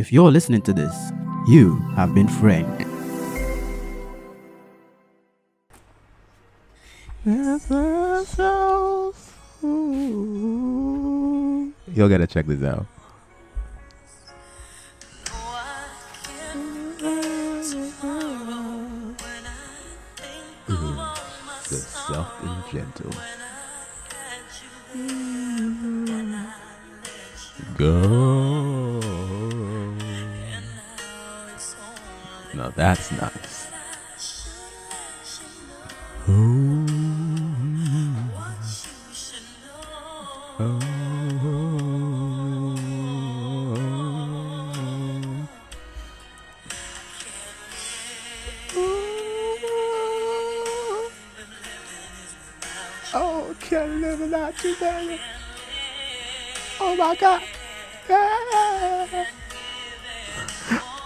If you're listening to this, you have been framed. Y'all gotta check this out. Mm-hmm. So soft and gentle. Go. That's nice. Oh. Can't live without you, baby. Oh my God.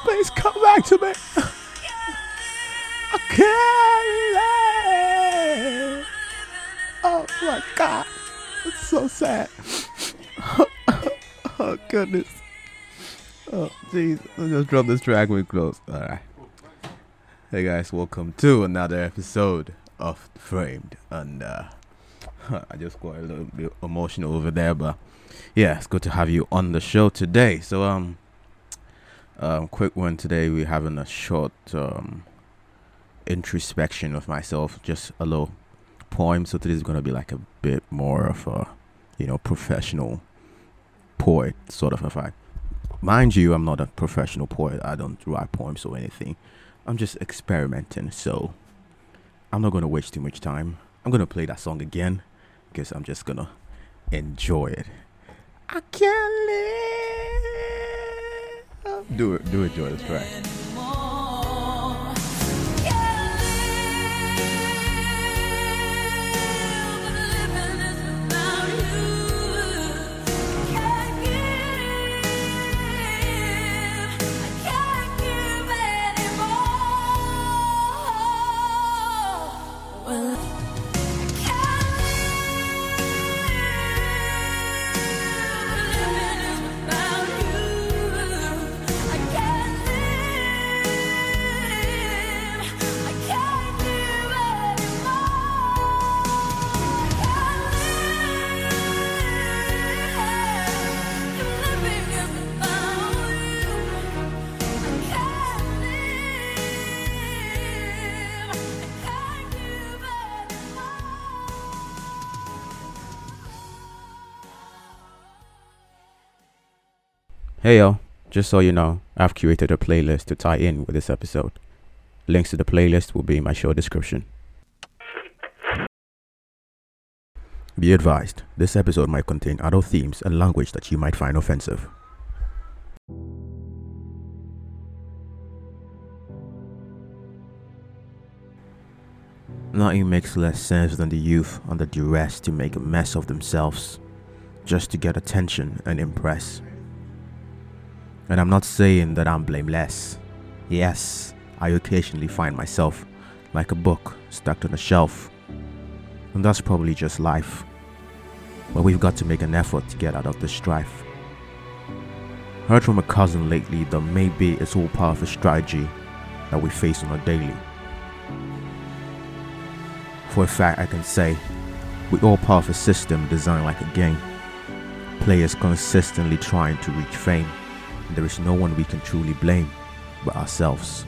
Please come back to me. Oh my God. It's so sad. oh goodness. Oh jeez. Let's just drop this track when we close. Alright. Hey guys, welcome to another episode of Framed. And uh I just got a little bit emotional over there, but yeah, it's good to have you on the show today. So um um quick one today we're having a short um introspection of myself, just a little poem. So today's gonna be like a bit more of a you know professional poet sort of a vibe. Mind you, I'm not a professional poet. I don't write poems or anything. I'm just experimenting. So I'm not gonna waste too much time. I'm gonna play that song again because I'm just gonna enjoy it. I can't live. Do it. Do enjoy this track. Hey yo, just so you know, I've curated a playlist to tie in with this episode. Links to the playlist will be in my show description. Be advised, this episode might contain adult themes and language that you might find offensive. Nothing makes less sense than the youth under duress to make a mess of themselves just to get attention and impress. And I'm not saying that I'm blameless. Yes, I occasionally find myself like a book stuck on a shelf. And that's probably just life. But we've got to make an effort to get out of the strife. Heard from a cousin lately that maybe it's all part of a strategy that we face on a daily. For a fact, I can say we all part of a system designed like a game. Players consistently trying to reach fame there is no one we can truly blame but ourselves.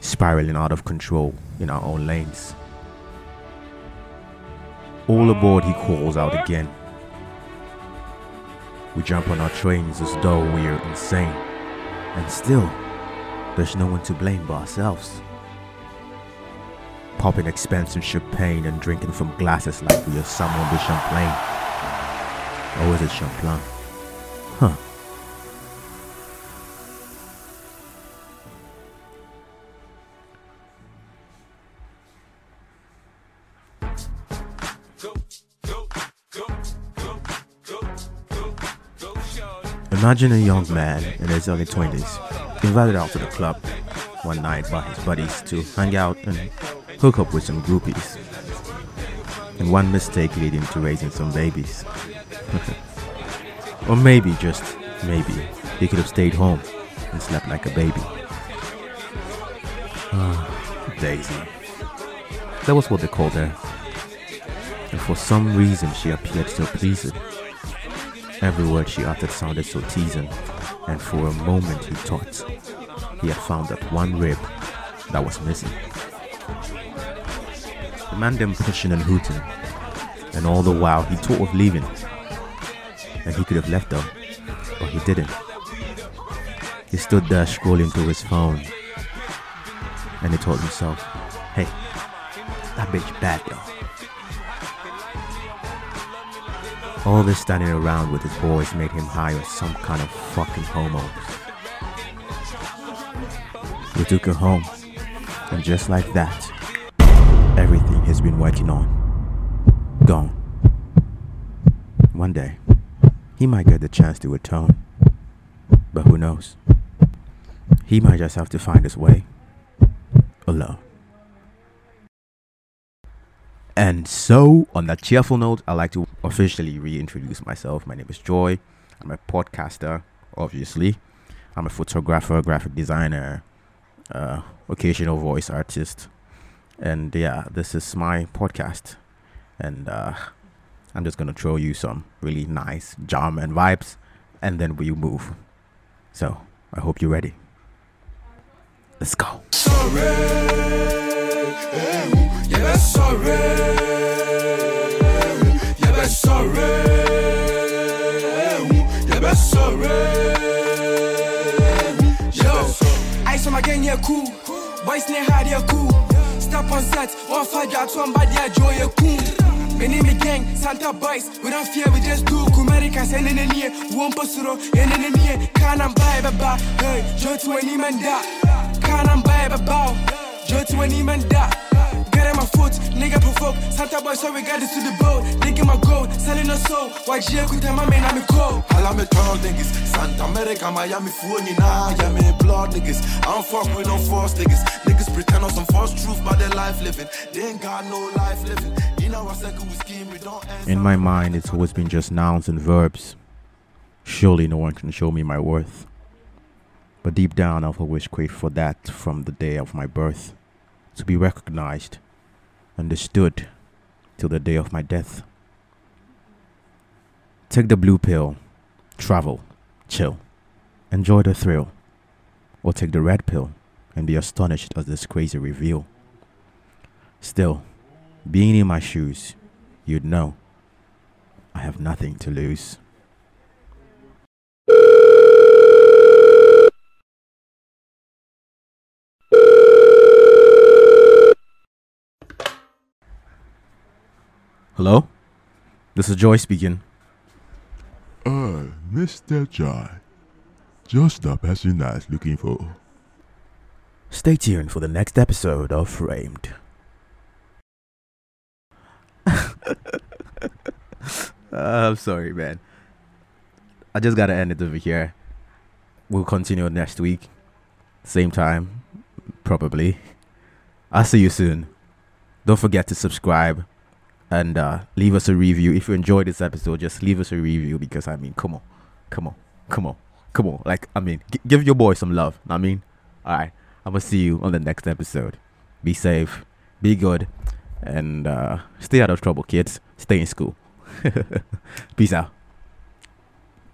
Spiraling out of control in our own lanes. All aboard, he calls out again. We jump on our trains as though we're insane. And still, there's no one to blame but ourselves. Popping expensive champagne and drinking from glasses like we are someone with champagne. Or is it champagne? Huh. Imagine a young man in his early 20s invited out to the club one night by his buddies to hang out and hook up with some groupies. And one mistake leading to raising some babies. or maybe, just maybe, he could have stayed home and slept like a baby. Daisy. That was what they called her. And for some reason, she appeared so pleasing. Every word she uttered sounded so teasing, and for a moment he thought he had found that one rib that was missing. The man then pushing and hooting, and all the while he thought of leaving. And he could have left though, but he didn't. He stood there scrolling through his phone, and he told himself, hey, that bitch bad though. All this standing around with his boys made him on some kind of fucking homo. We took her home, and just like that, everything he's been working on, gone. One day, he might get the chance to atone, but who knows? He might just have to find his way alone. And so, on that cheerful note, I'd like to officially reintroduce myself. My name is Joy. I'm a podcaster, obviously. I'm a photographer, graphic designer, uh, occasional voice artist. And yeah, this is my podcast. And uh, I'm just going to throw you some really nice jam and vibes, and then we move. So, I hope you're ready. Let's go. Yeah, sorry. Sorry. Yeah, sorry. Yo, ice on my gang, yeah, cool. Boys near hard, yeah, cool. Step on set, one fight, got one body, joy, yeah, cool. Me name is gang, Santa Boys. We don't fear, we just do. Kumerica, send in the near. One posuro, and in the near. Can I'm by, baba. Hey, Joe to any man da. Can I'm by, baba. Joe to any man da. Get in my foot, nigga provoke. Santa Boy, so we got this to the boat. Nigga my gold, selling a soul. Why Gia could tell my man I'm a cold. All me tall niggas, Santa America, Miami, phone you now, yeah, me blood niggas. I don't fuck with no false niggas. Niggas pretend on some false truth about their life living. They ain't got no life living. You know, I second we scheme, we don't answer. In my mind, it's always been just nouns and verbs. Surely no one can show me my worth. But deep down, I've always craved for that from the day of my birth to be recognized, understood, till the day of my death. Take the blue pill, travel, chill, enjoy the thrill. Or take the red pill and be astonished at this crazy reveal. Still, being in my shoes, you'd know I have nothing to lose. Hello? This is Joy speaking. Uh, Mr. Joy. Just the person I was looking for. Stay tuned for the next episode of Framed. Uh, I'm sorry, man. I just gotta end it over here. We'll continue next week. Same time, probably. I'll see you soon. Don't forget to subscribe and uh, leave us a review. If you enjoyed this episode, just leave us a review because I mean, come on, come on, come on, come on. Like, I mean, g- give your boy some love. I mean, all right. I'm gonna see you on the next episode. Be safe, be good, and uh, stay out of trouble, kids. Stay in school. Peace out.